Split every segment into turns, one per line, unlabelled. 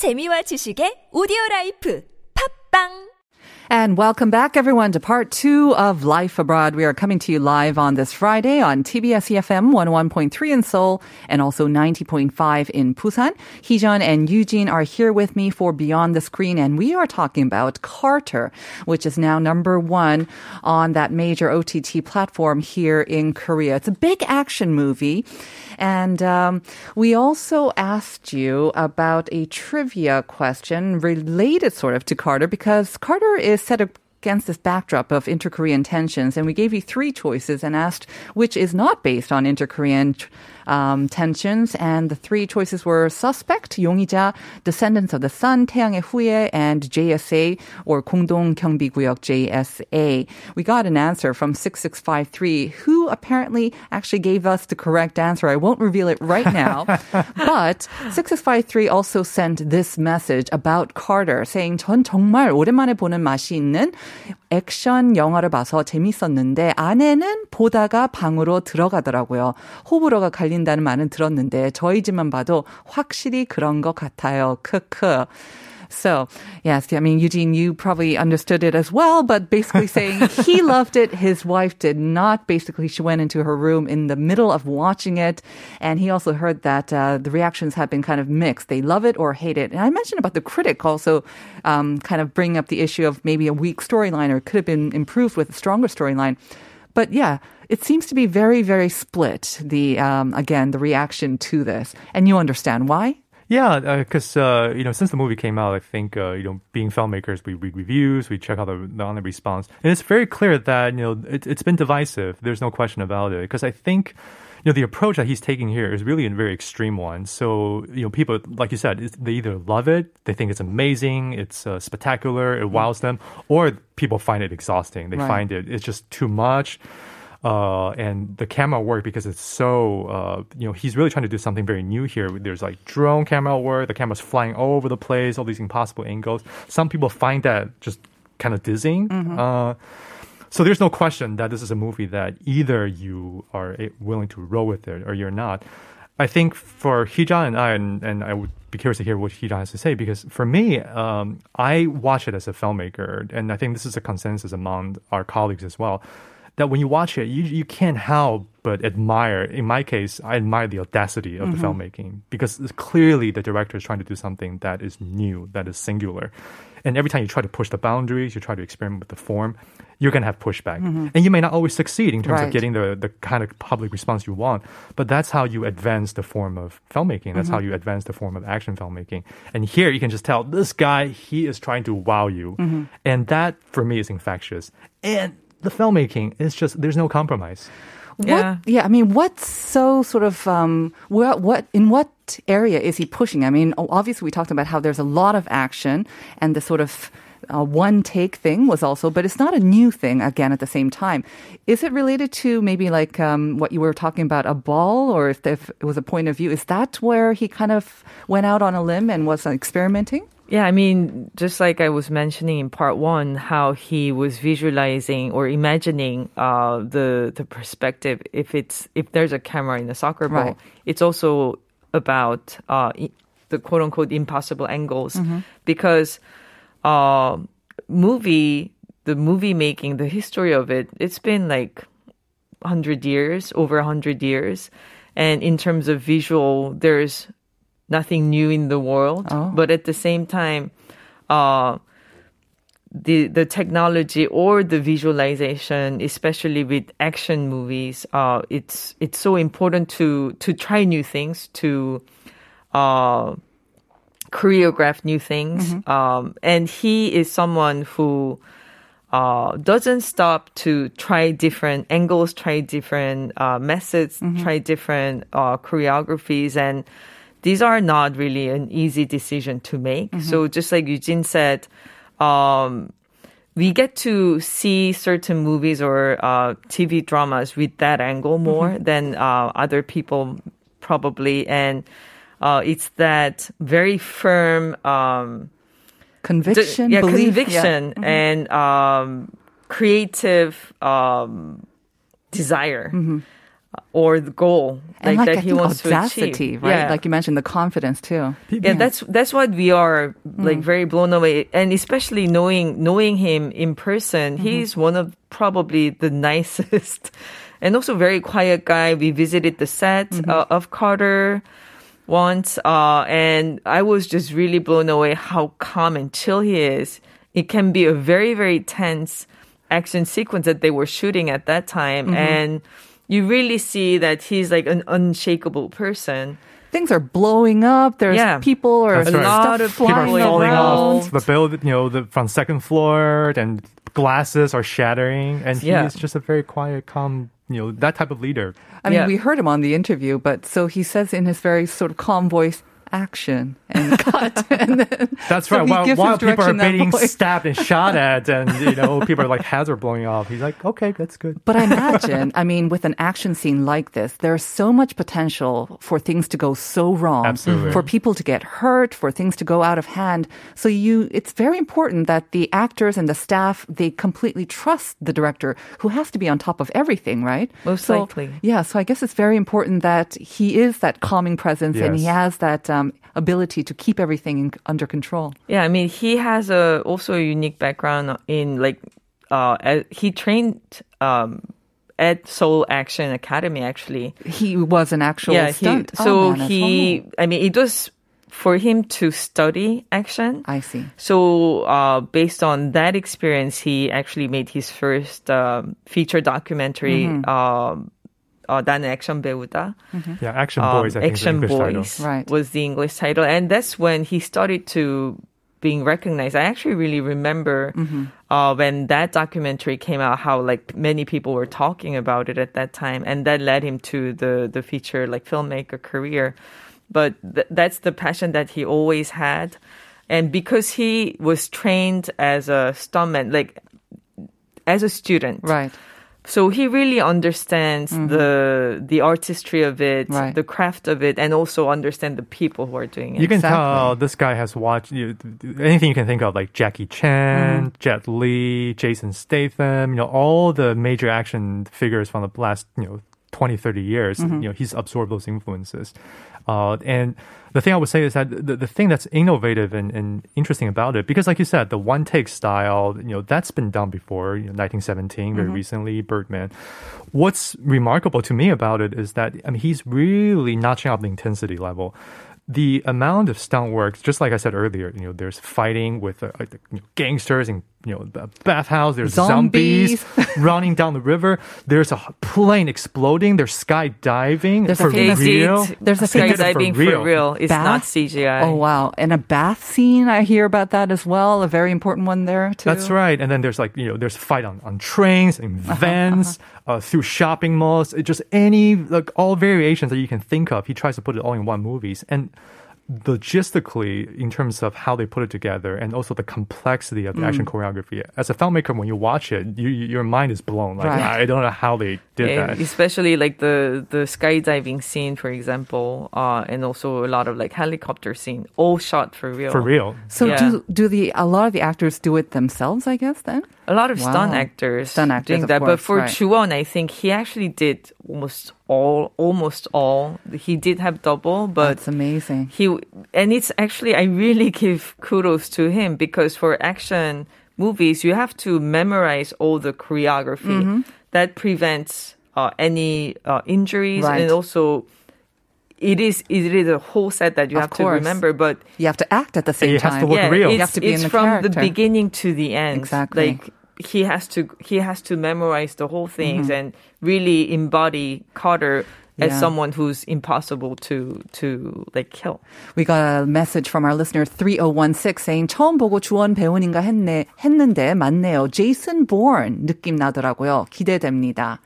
재미와 지식의 오디오 라이프. 팝빵
And welcome back, everyone, to part two of Life Abroad. We are coming to you live on this Friday on TBS EFM 101.3 in Seoul and also 90.5 in Busan. Heejun and Eugene are here with me for Beyond the Screen, and we are talking about Carter, which is now number one on that major OTT platform here in Korea. It's a big action movie. And um, we also asked you about a trivia question related sort of to Carter because Carter is set against this backdrop of inter-Korean tensions. And we gave you three choices and asked which is not based on inter-Korean um, tensions. And the three choices were Suspect, 용의자, Descendants of the Sun, 태양의 후예, and JSA, or 공동경비구역 JSA. We got an answer from 6653, who apparently actually gave us the correct answer. I won't reveal it right now. but 6653 also sent this message about Carter, saying, 전 정말 오랜만에 보는 맛이 있는 액션 영화를 봐서 재밌었는데 아내는 보다가 방으로 들어가더라고요. 호불호가 갈린 다는 말은 들었는데 저희 집만 봐도 확실히 그런 것 같아요. 크크. So, yes, I mean, Eugene, you probably understood it as well, but basically saying he loved it, his wife did not. Basically, she went into her room in the middle of watching it, and he also heard that uh, the reactions have been kind of mixed. They love it or hate it. And I mentioned about the critic also um, kind of bringing up the issue of maybe a weak storyline or could have been improved with a stronger storyline. But yeah, it seems to be very, very split. The um, again, the reaction to this, and you understand why.
Yeah, because uh, uh, you know, since the movie came out, I think uh, you know, being filmmakers, we read reviews, we check out the, the online response, and it's very clear that you know it, it's been divisive. There's no question about it. Because I think you know the approach that he's taking here is really a very extreme one. So you know, people like you said, they either love it, they think it's amazing, it's uh, spectacular, it wows them, or people find it exhausting. They right. find it it's just too much uh, and the camera work because it's so uh, you know he's really trying to do something very new here. There's like drone camera work, the camera's flying all over the place, all these impossible angles. Some people find that just kind of dizzying. Mm-hmm. Uh, so there's no question that this is a movie that either you are willing to roll with it or you're not. I think for Heejun and I, and, and I would be curious to hear what Heejun has to say because for me, um, I watch it as a filmmaker, and I think this is a consensus among our colleagues as well that when you watch it, you, you can't help but admire. In my case, I admire the audacity of mm-hmm. the filmmaking because clearly the director is trying to do something that is new, that is singular. And every time you try to push the boundaries, you try to experiment with the form, you're going to have pushback. Mm-hmm. And you may not always succeed in terms right. of getting the, the kind of public response you want, but that's how you advance the form of filmmaking. That's mm-hmm. how you advance the form of action filmmaking. And here you can just tell this guy, he is trying to wow you. Mm-hmm. And that, for me, is infectious. And the filmmaking is just there's no compromise.
What, yeah. yeah, I mean, what's so sort of um, what what in what area is he pushing? I mean, obviously we talked about how there's a lot of action and the sort of uh, one take thing was also, but it's not a new thing again at the same time. Is it related to maybe like um, what you were talking about, a ball, or if, if it was a point of view? Is that where he kind of went out on a limb and was experimenting?
Yeah, I mean, just like I was mentioning in part one, how he was visualizing or imagining uh, the the perspective. If it's if there's a camera in a soccer ball, right. it's also about uh, the quote unquote impossible angles mm-hmm. because uh, movie the movie making the history of it it's been like 100 years over 100 years and in terms of visual there's nothing new in the world. Oh. But at the same time, uh, the the technology or the visualization, especially with action movies, uh, it's it's so important to to try new things, to uh, choreograph new things. Mm-hmm. Um, and he is someone who uh, doesn't stop to try different angles, try different uh, methods, mm-hmm. try different uh, choreographies, and these are not really an easy decision to make. Mm-hmm. So just like Eugene said, um, we get to see certain movies or uh, TV dramas with that angle more mm-hmm. than uh, other people probably, and uh, it's that very firm um,
conviction,
d- yeah, belief, conviction, yeah. Mm-hmm. and um, creative um, desire. Mm-hmm or the goal
and
like,
like,
that
I
he wants
audacity,
to achieve.
right?
Yeah.
Like you mentioned, the confidence too.
yeah, that's that's what we are like very blown away, and especially knowing knowing him in person, he's one of probably the nicest and also very quiet guy. We visited the set uh, of Carter once, uh, and I was just really blown away how calm and chill he is. It can be a very very tense action sequence that they were shooting at that time, and you really see that he's like an unshakable person.
Things are blowing up. There's
Yeah.
people or
That's
stuff
right.
lot of
People are
flying
falling
around.
off the building, you know, the, from second floor, and glasses are shattering, and
Yeah.
he's just a very quiet, calm, you know, that type of leader.
I mean,
Yeah.
we heard him on the interview, but so he says in his very sort of calm voice, action and cut. and then,
That's
so
right. While, while people are being
voice.
stabbed and shot at, and you know, people are like heads are blowing off. He's like, okay, that's good.
But I imagine, I mean, with an action scene like this, there's so much potential for things to go so wrong.
Absolutely.
For people to get hurt, for things to go out of hand. So you, it's very important that the actors and the staff, they completely trust the director who has to be on top of everything, right?
Most
So,
likely.
Yeah. So I guess it's very important that he is that calming presence and he has that um, ability to keep everything in, under control.
Yeah, I mean, he has a also a unique background in like uh he trained um at Seoul Action Academy actually.
He was an actual
yeah,
stunt.
he
Oh,
so
man,
he. I mean, it was for him to study action.
I see.
So, uh, based on that experience, he actually made his first um, feature documentary,
Mm-hmm.
um, uh, 나는 액션 배우다.
Yeah, Action
Um,
Boys. I think
Action
is the English title.
Boys
Right.
was the English title, and that's when he started to being recognized. I actually really remember
Mm-hmm.
uh, when that documentary came out, how like many people were talking about it at that time, and that led him to the the feature like filmmaker career. But th- that's the passion that he always had, and because he was trained as a stuntman, like as a student,
Right.
so he really understands the the artistry of it,
Mm-hmm. Right.
the craft of it, and also understand the people who are doing it.
You can
Exactly.
tell this guy has watched you, anything you can think of, like Jackie Chan,
Mm.
Jet Li, Jason Statham, you know, all the major action figures from the last, you know, 20, 30 years.
Mm-hmm.
You know, he's absorbed those influences. Uh, and the thing I would say is that the, the thing that's innovative and, and interesting about it, because like you said, the one take style, you know, that's been done before, you know, 1917, very recently, Birdman. What's remarkable to me about it is that, I mean, he's really notching up the intensity level the amount of stunt work, just like I said earlier, you know, there's fighting with uh, you know, gangsters and you know, the bathhouse. There's zombies,
Zombies.
running down the river. There's a plane exploding. There's skydiving
There's a
for
famous-
They
real.
There's a
They did it
skydiving for real. It's not CGI.
Oh wow! And a bath scene, I hear about that as well. A very important one there too.
That's right. And then there's like, you know, there's a fight on, on trains and vans, uh, through shopping malls. It just any, like all variations that you can think of. He tries to put it all in one movies. And logistically, in terms of how they put it together and also the complexity of the action
Mm.
choreography, as a filmmaker, when you watch it, you, you- your mind is blown. Like,
Right.
I don't know how they did
Yeah,
that.
especially like the the skydiving scene, for example, uh, and also a lot of like helicopter scene, all shot for real.
For real.
So
Yeah.
do do the a lot of the actors do it themselves? I guess then.
A lot of stunt actors
Stunt actors,
doing
of
that, but for
right.
Joo Won, I think he actually did almost all, almost all. He did have double, but
That's amazing.
he and it's actually I really give kudos to him because for action movies you have to memorize all the choreography
Mm-hmm.
that prevents uh, any uh, injuries
Right.
and also it is it is a whole set that you
Of
have to remember but
You have to act at the same time.
it has to look
yeah,
real.
It's,
You have to be
it's
in the
from the beginning to the end.
Exactly.
Like he has to he has to memorize the whole things
Mm-hmm.
and really embody Carter as
Yeah.
someone who's impossible to to like kill.
We got a message from our listener 3016 saying 처음 보고 주원 배우인가 했네 했는데 맞네요. 제이슨 보른 느낌 나더라고요. 기대됩니다.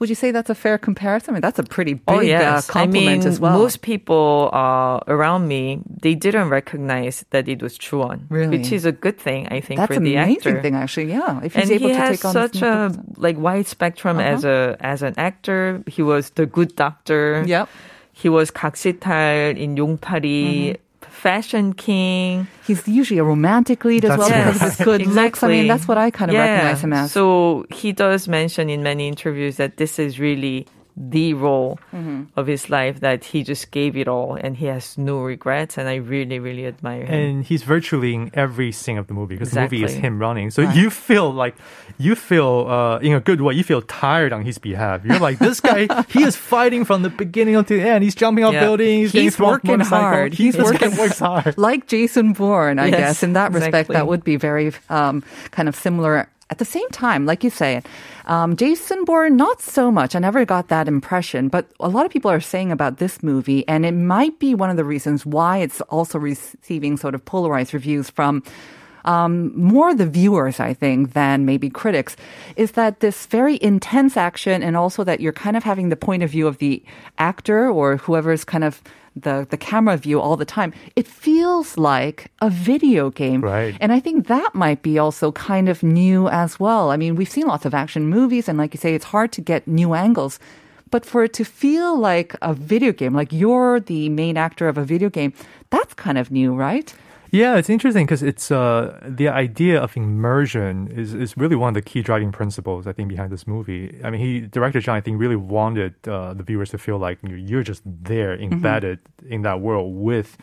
Would you say that's a fair comparison? I mean, that's a pretty oh, big
oh, yes.
uh, compliment
I mean,
as well.
Most people uh, around me they didn't recognize that it was Joo Won,
really?
which is a good thing I think
that's
for the actor.
That's an amazing thing, actually. Yeah, if he's and able
he
to
has
take on
such a like wide spectrum uh-huh. as a as an actor. He was the good doctor.
Yep.
He was Kaksital in Yongpari. Mm-hmm fashion king.
He's usually a romantic lead as
That's
well
right.
because of his good looks. I mean, that's what I kind of
Yeah.
recognize him as.
So he does mention in many interviews that this is really the role
Mm-hmm.
of his life that he just gave it all and he has no regrets and I really really admire him.
and he's virtually in every scene of the movie because the movie is him running. So you feel like you feel uh, in a good way. You feel tired on his behalf. You're like this guy. he is fighting from the beginning until the end. He's jumping off
Yeah.
buildings.
He's
getting thrown off
working hard.
He's
He's
working works hard.
like Jason Bourne, I
Yes,
guess. In that respect,
exactly.
that would be very um, kind of similar. At the same time, like you say, um, Jason Bourne, not so much. I never got that impression, but a lot of people are saying about this movie, and it might be one of the reasons why it's also receiving sort of polarized reviews from um, more the viewers, I think, than maybe critics, is that this very intense action and also that you're kind of having the point of view of the actor or whoever's kind of the, the camera view all the time. It feels like a video game.
Right.
And I think that might be also kind of new as well. I mean, we've seen lots of action movies, and like you say, it's hard to get new angles. But for it to feel like a video game, like you're the main actor of a video game, that's kind of new, right?
Yeah, it's interesting because it's uh, the idea of immersion is, is really one of the key driving principles I think behind this movie. I mean, he director Jung I think really wanted uh, the viewers to feel like you're, you're just there, embedded in that world with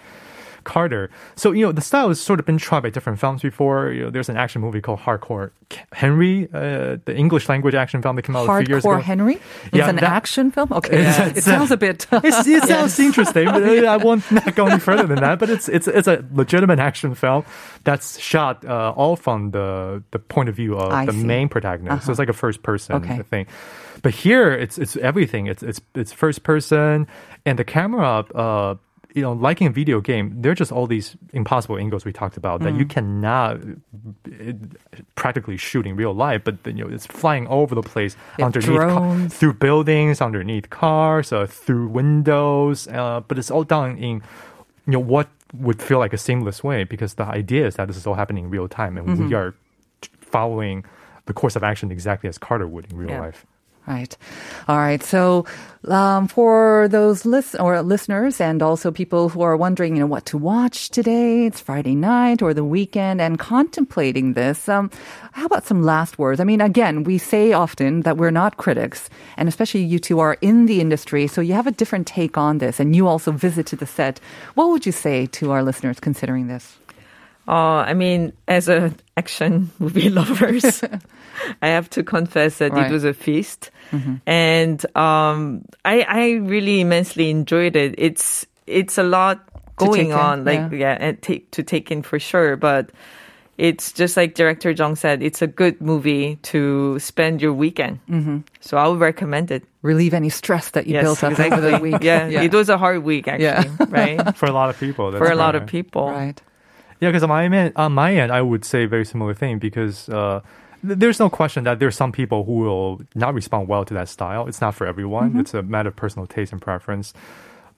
Carter. So you know the style has sort of been tried by different films before. You know, there's an action movie called Hardcore Henry, uh, the English language action film that came out a few years ago.
Hardcore Henry? It's
Yeah,
an
that-
action film? Okay.
Yeah,
it sounds a bit.
It sounds interesting, but uh, I won't not go any further than that. But it's it's it's a legitimate action film that's shot uh, all from the the point of view of
I
the
see.
main protagonist. So it's like a first person
Okay.
thing. But here, it's it's everything. It's it's it's first person, and the camera. Uh, you know, liking a video game, there are just all these impossible angles we talked about that you
Mm.
cannot uh, practically shoot in real life. But you know, it's flying all over the place underneath ca- through buildings, underneath cars, uh, through windows. Uh, but it's all done in you know what would feel like a seamless way because the idea is that this is all happening in real time and
Mm-hmm.
we are following the course of action exactly as Carter would in real
Yeah.
life.
Right. All right. So, um, for those list or listeners and also people who are wondering, you know, what to watch today, it's Friday night or the weekend and contemplating this, um, how about some last words? I mean, again, we say often that we're not critics and especially you two are in the industry. So you have a different take on this and you also visited the set. What would you say to our listeners considering this?
Uh, I mean, as an action movie lovers, I have to confess that
Right. Mm-hmm.
it was a feast, and um, I I really immensely enjoyed it. It's it's a lot going
take in,
on, like
yeah.
yeah, and take to take in for sure, but. It's just like director Jung said, it's a good movie to spend your weekend. Mm-hmm. So I would recommend it.
Relieve any stress that you
Yes,
built up over the week.
Yeah, it was a hard week actually,
Yeah.
right?
For a lot of people. That's
For a lot of people.
Right.
Yeah, because on my end, on my end, I would say a very similar thing because uh, th- there's no question that there's some people who will not respond well to that style. It's not for everyone.
Mm-hmm.
It's a matter of personal taste and preference.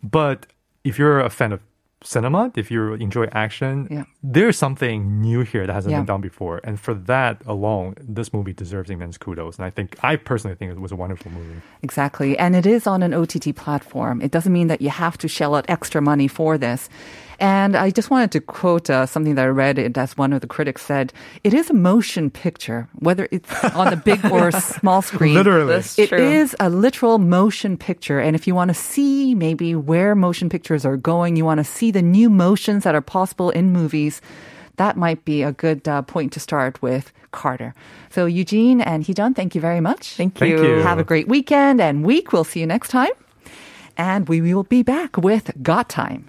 But if you're a fan of cinema, if you enjoy action,
Yeah.
there's something new here that hasn't
Yeah.
been done before. And for that alone, this movie deserves immense kudos. And I think, I personally think it was a wonderful movie.
Exactly. And it is on an OTT platform. It doesn't mean that you have to shell out extra money for this. And I just wanted to quote uh, something that I read it as one of the critics said. It is a motion picture, whether it's on the big or small screen.
Literally.
That's
It
true.
is a literal motion picture. And if you want to see maybe where motion pictures are going, you want to see the new motions that are possible in movies, that might be a good uh, point to start with Carter. So Eugene and Heejun, thank you very much.
Thank
Thank
you.
you.
Have a great weekend and week. We'll see you next time. And we will be back with Got Time.